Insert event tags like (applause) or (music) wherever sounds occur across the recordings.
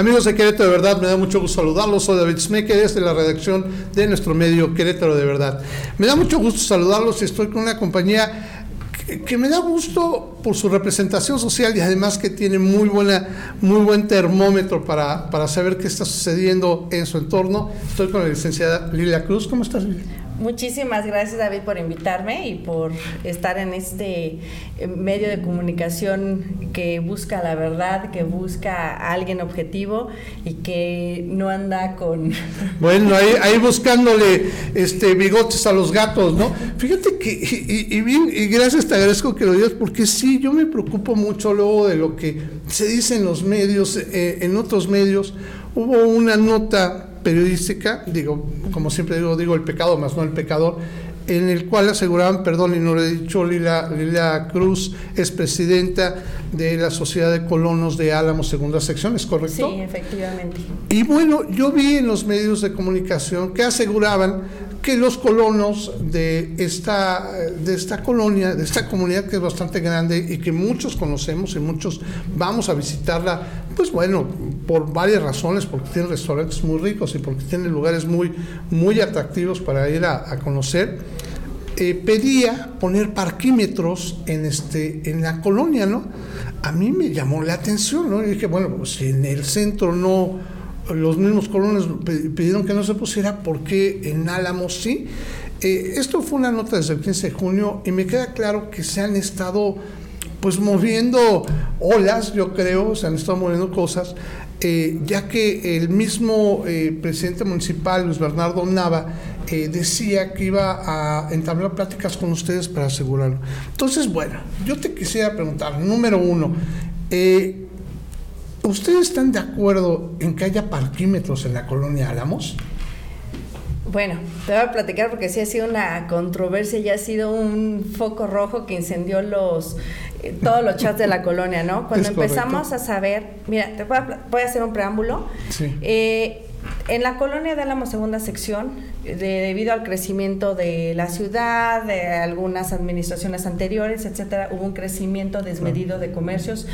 Amigos de Querétaro de Verdad, me da mucho gusto saludarlos. Soy David Smecker, desde la redacción de nuestro medio Querétaro de Verdad. Me da mucho gusto saludarlos y estoy con una compañía que, me da gusto por su representación social y además que tiene muy, buena, muy buen termómetro para, para saber qué está sucediendo en su entorno. Estoy con la licenciada Lilia Cruz. ¿Cómo estás, Lilia? Muchísimas gracias David por invitarme y por estar en este eh, medio de comunicación que busca la verdad, que busca a alguien objetivo y que no anda con... (laughs) Bueno, ahí, ahí buscándole este bigotes a los gatos, ¿no? Fíjate que, y, bien, y gracias, te agradezco que lo digas, porque sí, yo me preocupo mucho luego de lo que se dice en los medios, eh, en otros medios. Hubo una nota periodística, digo, como siempre digo, digo el pecado más no el pecador, en el cual aseguraban, perdón, y no lo he dicho, Lila, Lila Cruz es presidenta de la Sociedad de Colonos de Álamo, segunda sección, ¿es correcto? Sí, efectivamente. Y bueno, yo vi en los medios de comunicación que aseguraban que los colonos de esta, de esta colonia, de esta comunidad que es bastante grande y que muchos conocemos y muchos vamos a visitarla, pues bueno, por varias razones, porque tiene restaurantes muy ricos y porque tiene lugares muy, muy atractivos para ir a, conocer, eh, pedía poner parquímetros en, este, en la colonia, ¿no? A mí me llamó la atención, ¿no? Y dije, bueno, pues en el centro no los mismos colonos pidieron que no se pusiera, porque en Álamos sí? Eh, esto fue una nota desde el 15 de junio y me queda claro que se han estado pues moviendo olas, yo creo, se han estado moviendo cosas, eh, ya que el mismo eh, presidente municipal, Luis Bernardo Nava, decía que iba a entablar pláticas con ustedes para asegurarlo. Entonces, bueno, yo te quisiera preguntar, número uno, ¿Ustedes están de acuerdo en que haya parquímetros en la colonia Álamos? Bueno, te voy a platicar porque sí ha sido una controversia y ha sido un foco rojo que incendió los eh, todos los chats de la colonia, ¿no? (laughs) Cuando empezamos a saber, mira, te voy a, hacer un preámbulo. Sí. Eh, en la colonia de Álamo segunda sección, debido al crecimiento de la ciudad, de algunas administraciones anteriores, etcétera, hubo un crecimiento desmedido de comercios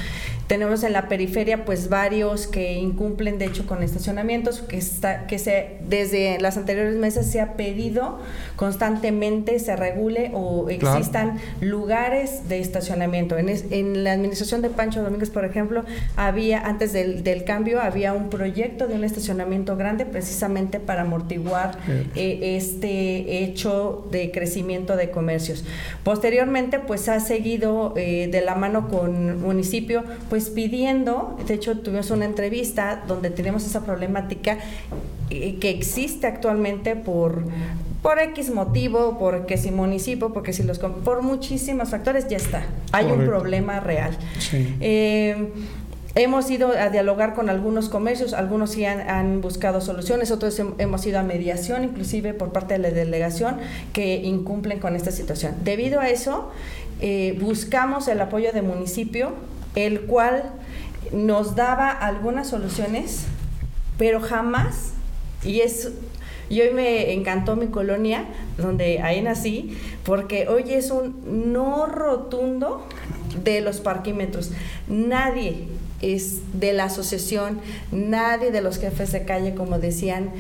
tenemos en la periferia pues varios que incumplen de hecho con estacionamientos, que, está, que se, desde las anteriores meses se ha pedido constantemente se regule o existan lugares de estacionamiento. En, en, la administración de Pancho Domínguez, por ejemplo, había, antes del, del, cambio, había un proyecto de un estacionamiento grande precisamente para amortiguar eh, este hecho de crecimiento de comercios. Posteriormente, pues ha seguido eh, de la mano con municipio, pues pidiendo, de hecho tuvimos una entrevista donde tenemos esa problemática eh, que existe actualmente por por X motivo, porque si municipio, porque si los por muchísimos factores ya está. Hay un problema real. Eh, hemos ido a dialogar con algunos comercios, algunos sí han, buscado soluciones, otros hemos ido a mediación, inclusive por parte de la delegación, que incumplen con esta situación. Debido a eso, eh, buscamos el apoyo del municipio el cual nos daba algunas soluciones, pero jamás, y es, y hoy me encantó mi colonia, donde ahí nací, porque hoy es un no rotundo de los parquímetros. Nadie es de la asociación, nadie de los jefes de calle, como decían,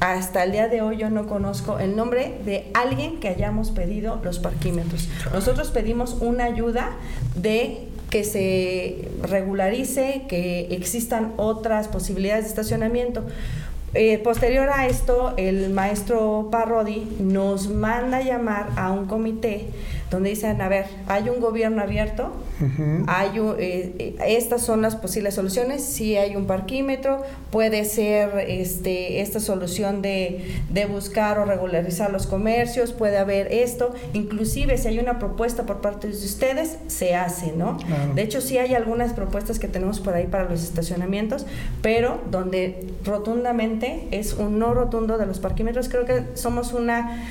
hasta el día de hoy yo no conozco el nombre de alguien que hayamos pedido los parquímetros. Nosotros pedimos una ayuda de que se regularice, que existan otras posibilidades de estacionamiento. Eh, posterior a esto, el maestro Parrodi nos manda llamar a un comité donde dicen, a ver, hay un gobierno abierto, hay eh, eh, estas son las posibles soluciones, si hay un parquímetro, puede ser este, esta solución de, buscar o regularizar los comercios, puede haber esto, inclusive si hay una propuesta por parte de ustedes, se hace, ¿no? De hecho, sí hay algunas propuestas que tenemos por ahí para los estacionamientos, pero donde rotundamente es un no rotundo de los parquímetros, creo que somos una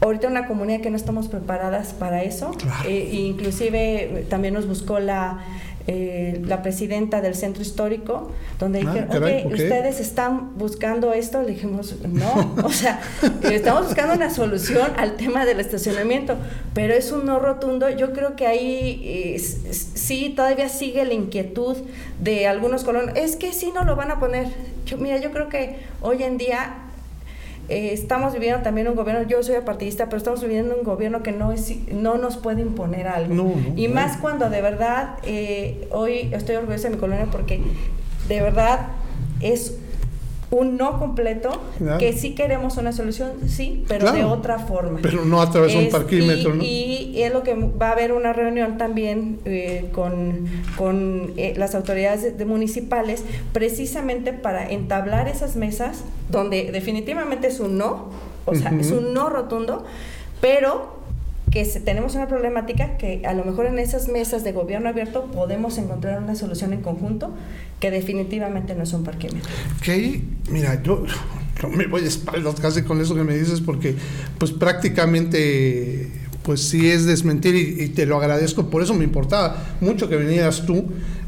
ahorita una comunidad que no estamos preparadas para eso. Eh, inclusive también nos buscó la eh, la presidenta del centro histórico, donde ah, dijeron, oye, ustedes están buscando esto, le dijimos, no, (laughs) o sea, estamos buscando una solución al tema del estacionamiento, pero es un no rotundo, yo creo que ahí eh, sí todavía sigue la inquietud de algunos colonos, es que sí no lo van a poner, yo, mira, yo creo que hoy en día eh, estamos viviendo también un gobierno, yo soy partidista, pero estamos viviendo un gobierno que no, es, no nos puede imponer algo. y más cuando de verdad, eh, hoy estoy orgullosa de mi colonia porque de verdad es un no completo, que sí queremos una solución, sí, pero de otra forma. Pero no a través de un parquímetro, y, ¿no? Y es lo que va a haber una reunión también eh, con, con eh, las autoridades de, municipales, precisamente para entablar esas mesas, donde definitivamente es un no, o sea, es un no rotundo, pero que tenemos una problemática que a lo mejor en esas mesas de gobierno abierto podemos encontrar una solución en conjunto que definitivamente no es un parquímetro. Que mira, yo, me voy a espaldas casi con eso que me dices porque pues prácticamente pues sí es desmentir y, te lo agradezco, por eso me importaba mucho que vinieras tú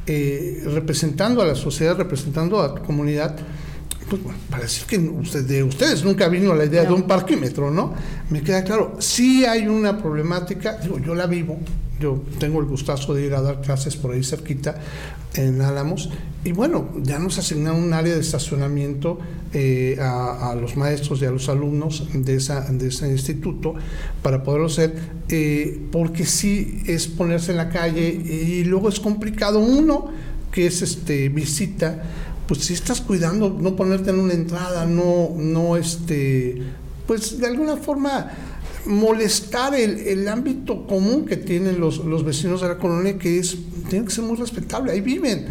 eh, representando a la sociedad, representando a tu comunidad pues bueno, para decir que de ustedes nunca vino la idea de un parquímetro, ¿no? Me queda claro, sí hay una problemática, digo, yo la vivo, yo tengo el gustazo de ir a dar clases por ahí cerquita, en Álamos, y bueno, ya nos asignaron un área de estacionamiento eh, a, los maestros y a los alumnos de, esa, de ese instituto para poderlo hacer, eh, porque sí es ponerse en la calle y luego es complicado uno que es este visita pues si estás cuidando, no ponerte en una entrada, no, no este, pues de alguna forma molestar el, ámbito común que tienen los, los, vecinos de la colonia, que es, tiene que ser muy respetable, ahí viven.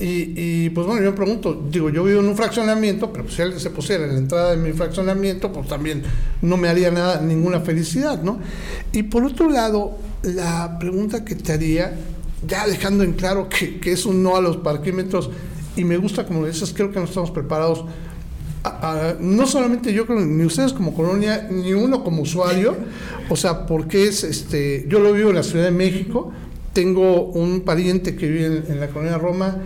Y, pues bueno, yo me pregunto, digo, yo vivo en un fraccionamiento, pero si alguien se pusiera en la entrada de mi fraccionamiento, pues también no me haría nada, ninguna felicidad, ¿no? Y por otro lado, la pregunta que te haría, ya dejando en claro que, que es un no a los parquímetros, y me gusta, como dices, creo que no estamos preparados. no solamente yo creo, ni ustedes como colonia, ni uno como usuario, o sea, porque es, este, yo lo vivo en la Ciudad de México, tengo un pariente que vive en, la colonia Roma,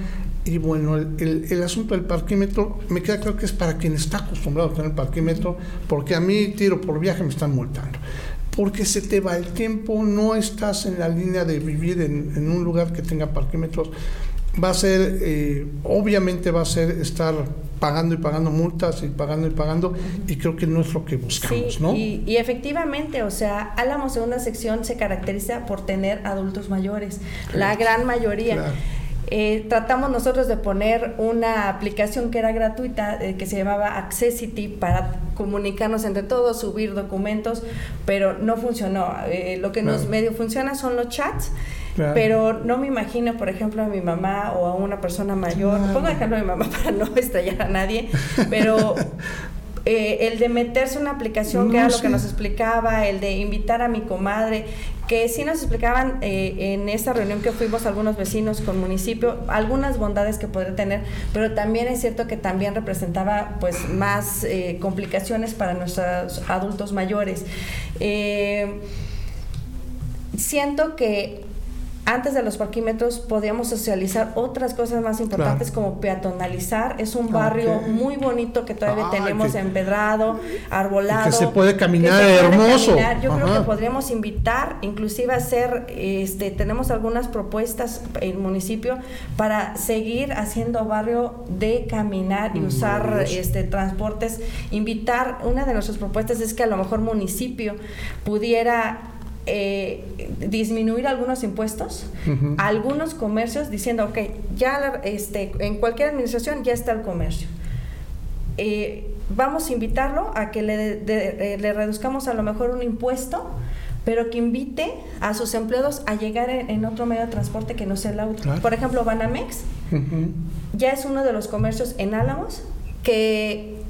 y bueno, el, el, asunto del parquímetro me queda claro que es para quien está acostumbrado a tener parquímetro, porque a mí tiro por viaje me están multando. Porque se te va el tiempo, no estás en la línea de vivir en, en un lugar que tenga parquímetros va a ser, eh, obviamente va a ser estar pagando y pagando multas y pagando y pagando, y creo que no es lo que buscamos, ¿no? Y, y, efectivamente, o sea, Álamos segunda sección se caracteriza por tener adultos mayores, la gran mayoría. Eh, tratamos nosotros de poner una aplicación que era gratuita, eh, que se llamaba Accessity, para comunicarnos entre todos, subir documentos, pero no funcionó. lo que nos medio funciona son los chats pero no me imagino, por ejemplo, a mi mamá o a una persona mayor, pongo ejemplo a mi mamá (laughs) para no estallar a nadie, pero eh, el de meterse una aplicación, que era lo que nos explicaba, el de invitar a mi comadre, que sí nos explicaban eh, en esta reunión que fuimos algunos vecinos con municipio, algunas bondades que podría tener, pero también es cierto que también representaba pues más eh, complicaciones para nuestros adultos mayores. siento que antes de los parquímetros podíamos socializar otras cosas más importantes como peatonalizar. Es un barrio muy bonito que todavía tenemos empedrado, arbolado. que se puede caminar hermoso. Yo creo que podríamos invitar, inclusive hacer, este, tenemos algunas propuestas en el municipio para seguir haciendo barrio de caminar y usar este transportes. Invitar, una de nuestras propuestas es que a lo mejor municipio pudiera eh, disminuir algunos impuestos, algunos comercios diciendo, ok, ya este, en cualquier administración ya está el comercio. Eh, vamos a invitarlo a que le, eh, le, reduzcamos a lo mejor un impuesto, pero que invite a sus empleados a llegar en, otro medio de transporte que no sea el auto. Por ejemplo, Banamex ya es uno de los comercios en Álamos que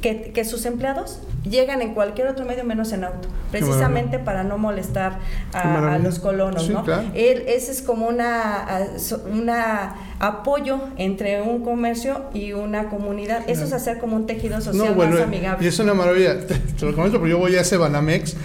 que, sus empleados llegan en cualquier otro medio menos en auto, precisamente para no molestar a, los colonos, ¿no? ese es como una, una apoyo entre un comercio y una comunidad. Eso es hacer como un tejido social más amigable. Y es una maravilla. Te, lo comento, pero yo voy a ese Banamex,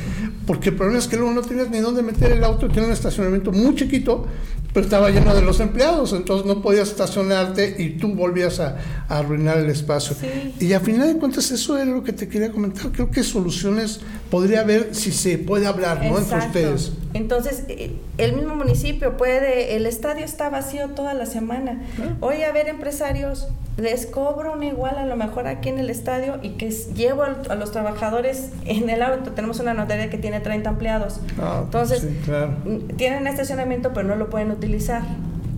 porque el problema es que luego no tienes ni dónde meter el auto, tiene un estacionamiento muy chiquito pero estaba lleno de los empleados, entonces no podías estacionarte y tú volvías a, arruinar el espacio. Y a final de cuentas eso era lo que te quería comentar, creo que soluciones podría haber si se puede hablar, ¿no? Entre ustedes. Entonces, eh, el mismo municipio puede, el estadio está vacío toda la semana. Hoy a ver empresarios, les cobro un igual a lo mejor aquí en el estadio y que llevo a los trabajadores en el auto. Tenemos una notaría que tiene 30 empleados. Ah, Entonces, tienen estacionamiento pero no lo pueden utilizar.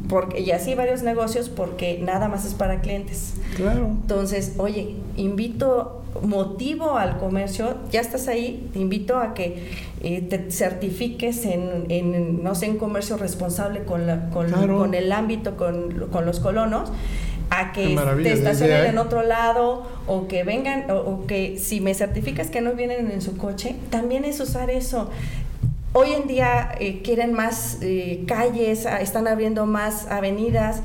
Porque, y así varios negocios porque nada más es para clientes. Claro. Entonces, oye, invito, motivo al comercio, ya estás ahí, te invito a que eh, te certifiques en, no sé, en comercio responsable con, la, con, con el ámbito, con, con los colonos a que te estacionen en otro lado o que vengan o, que si me certificas que no vienen en su coche, también es usar eso. Hoy en día eh, quieren más eh, calles, ah, están abriendo más avenidas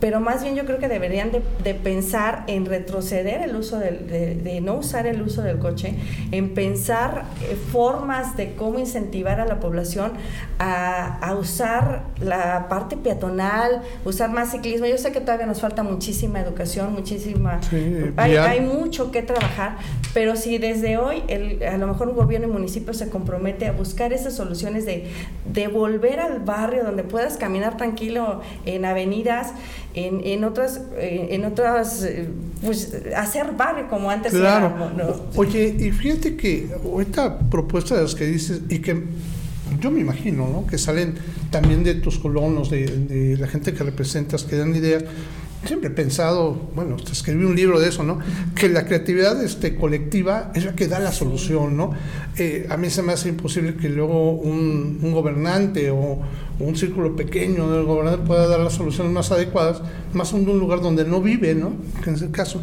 pero más bien yo creo que deberían de, pensar en retroceder el uso del, de, no usar el uso del coche, en pensar eh, formas de cómo incentivar a la población a, usar la parte peatonal, usar más ciclismo. Yo sé que todavía nos falta muchísima educación, muchísima... hay, hay, mucho que trabajar, pero si desde hoy el, a lo mejor un gobierno y municipio se compromete a buscar esas soluciones de, de volver al barrio donde puedas caminar tranquilo en avenidas, en, en otras, eh, en otras, eh, pues hacer barrio como antes. Claro. Oye, y fíjate que esta propuesta de las que dices, y que yo me imagino, ¿no? Que salen también de tus colonos, de, de la gente que representas, que dan ideas siempre he pensado, bueno, escribí un libro de eso, ¿no? Que la creatividad este, colectiva es la que da la solución, ¿no? Eh, a mí se me hace imposible que luego un, un, gobernante o un círculo pequeño del gobernante pueda dar las soluciones más adecuadas, más en un lugar donde no vive, ¿no? Que en ese caso.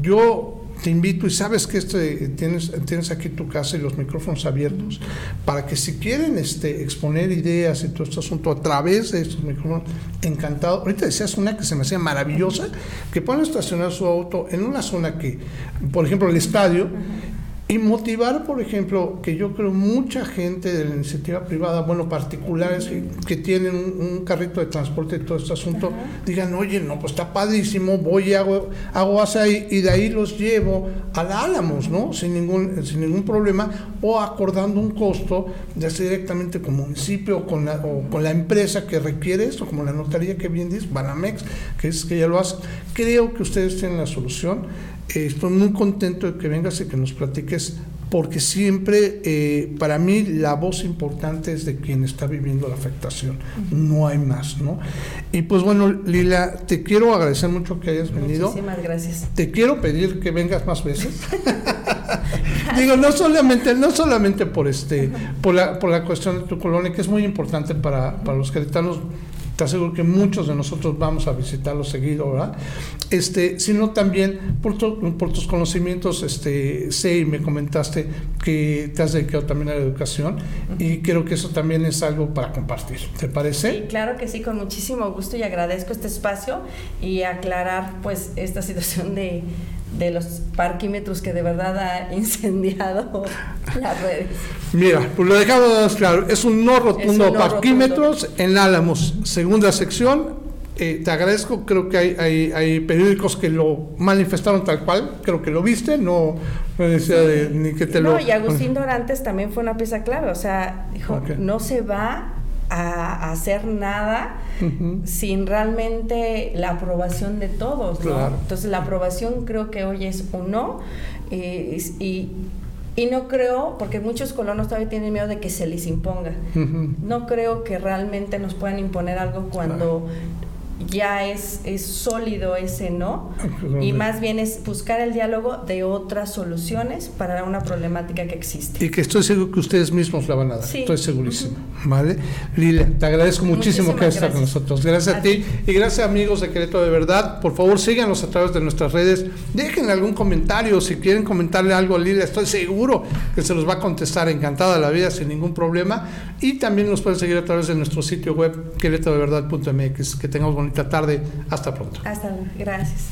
Yo te invito y sabes que este, tienes, tienes aquí tu casa y los micrófonos abiertos para que si quieren este, exponer ideas y todo este asunto a través de estos micrófonos, encantado. Ahorita decías una que se me hacía maravillosa, que puedan estacionar su auto en una zona que, por ejemplo, el estadio, y motivar, por ejemplo, que yo creo mucha gente de la iniciativa privada, bueno, particulares que, tienen un, carrito de transporte y todo este asunto, digan, oye, no, pues está padrísimo, voy y hago, hago ahí y de ahí los llevo a la Álamos, ¿no? Sin ningún, sin ningún problema, o acordando un costo, ya sea directamente con municipio o con la, o con la empresa que requiere esto, como la notaría que bien dice, Banamex, que es que ya lo hace. Creo que ustedes tienen la solución. Estoy muy contento de que vengas y que nos platiques, porque siempre eh, para mí la voz importante es de quien está viviendo la afectación, no hay más, ¿no? Y pues bueno, Lila, te quiero agradecer mucho que hayas venido. Muchísimas gracias. Te quiero pedir que vengas más veces. (laughs) (laughs) Digo, no solamente, no solamente por este, por la, por la cuestión de tu colonia, que es muy importante para, para los queretanos te aseguro que muchos de nosotros vamos a visitarlo seguido, ¿verdad? Este, sino también por, tus conocimientos, este, sé y me comentaste que te has dedicado también a la educación y creo que eso también es algo para compartir, ¿te parece? Sí, claro que sí, con muchísimo gusto y agradezco este espacio y aclarar pues esta situación de de los parquímetros que de verdad ha (laughs) incendiado las redes. Mira, pues lo dejamos claro, es un no rotundo parquímetros en Álamos, segunda sección. Eh, te agradezco, creo que hay, hay, periódicos que lo manifestaron tal cual, creo que lo viste, no, no decía de, ni que te lo... No, y Agustín Dorantes también fue una pieza clave, o sea, dijo, no se va a hacer nada sin realmente la aprobación de todos. Entonces la aprobación creo que hoy es un no eh, y, y no creo, porque muchos colonos todavía tienen miedo de que se les imponga. No creo que realmente nos puedan imponer algo cuando ya es, es sólido ese no, y más bien es buscar el diálogo de otras soluciones para una problemática que existe. Y que estoy seguro que ustedes mismos la van a dar, estoy segurísimo. ¿Vale? Lila, te agradezco muchísimo que estés con nosotros. Gracias a, ti y gracias amigos de Querétaro de verdad. Por favor, síganos a través de nuestras redes. Dejen algún comentario si quieren comentarle algo a Lila, estoy seguro que se los va a contestar encantada la vida sin ningún problema. Y también nos pueden seguir a través de nuestro sitio web querétarodeverdad.mx. Que tengamos bonita tarde. Hasta pronto. Hasta luego. Gracias.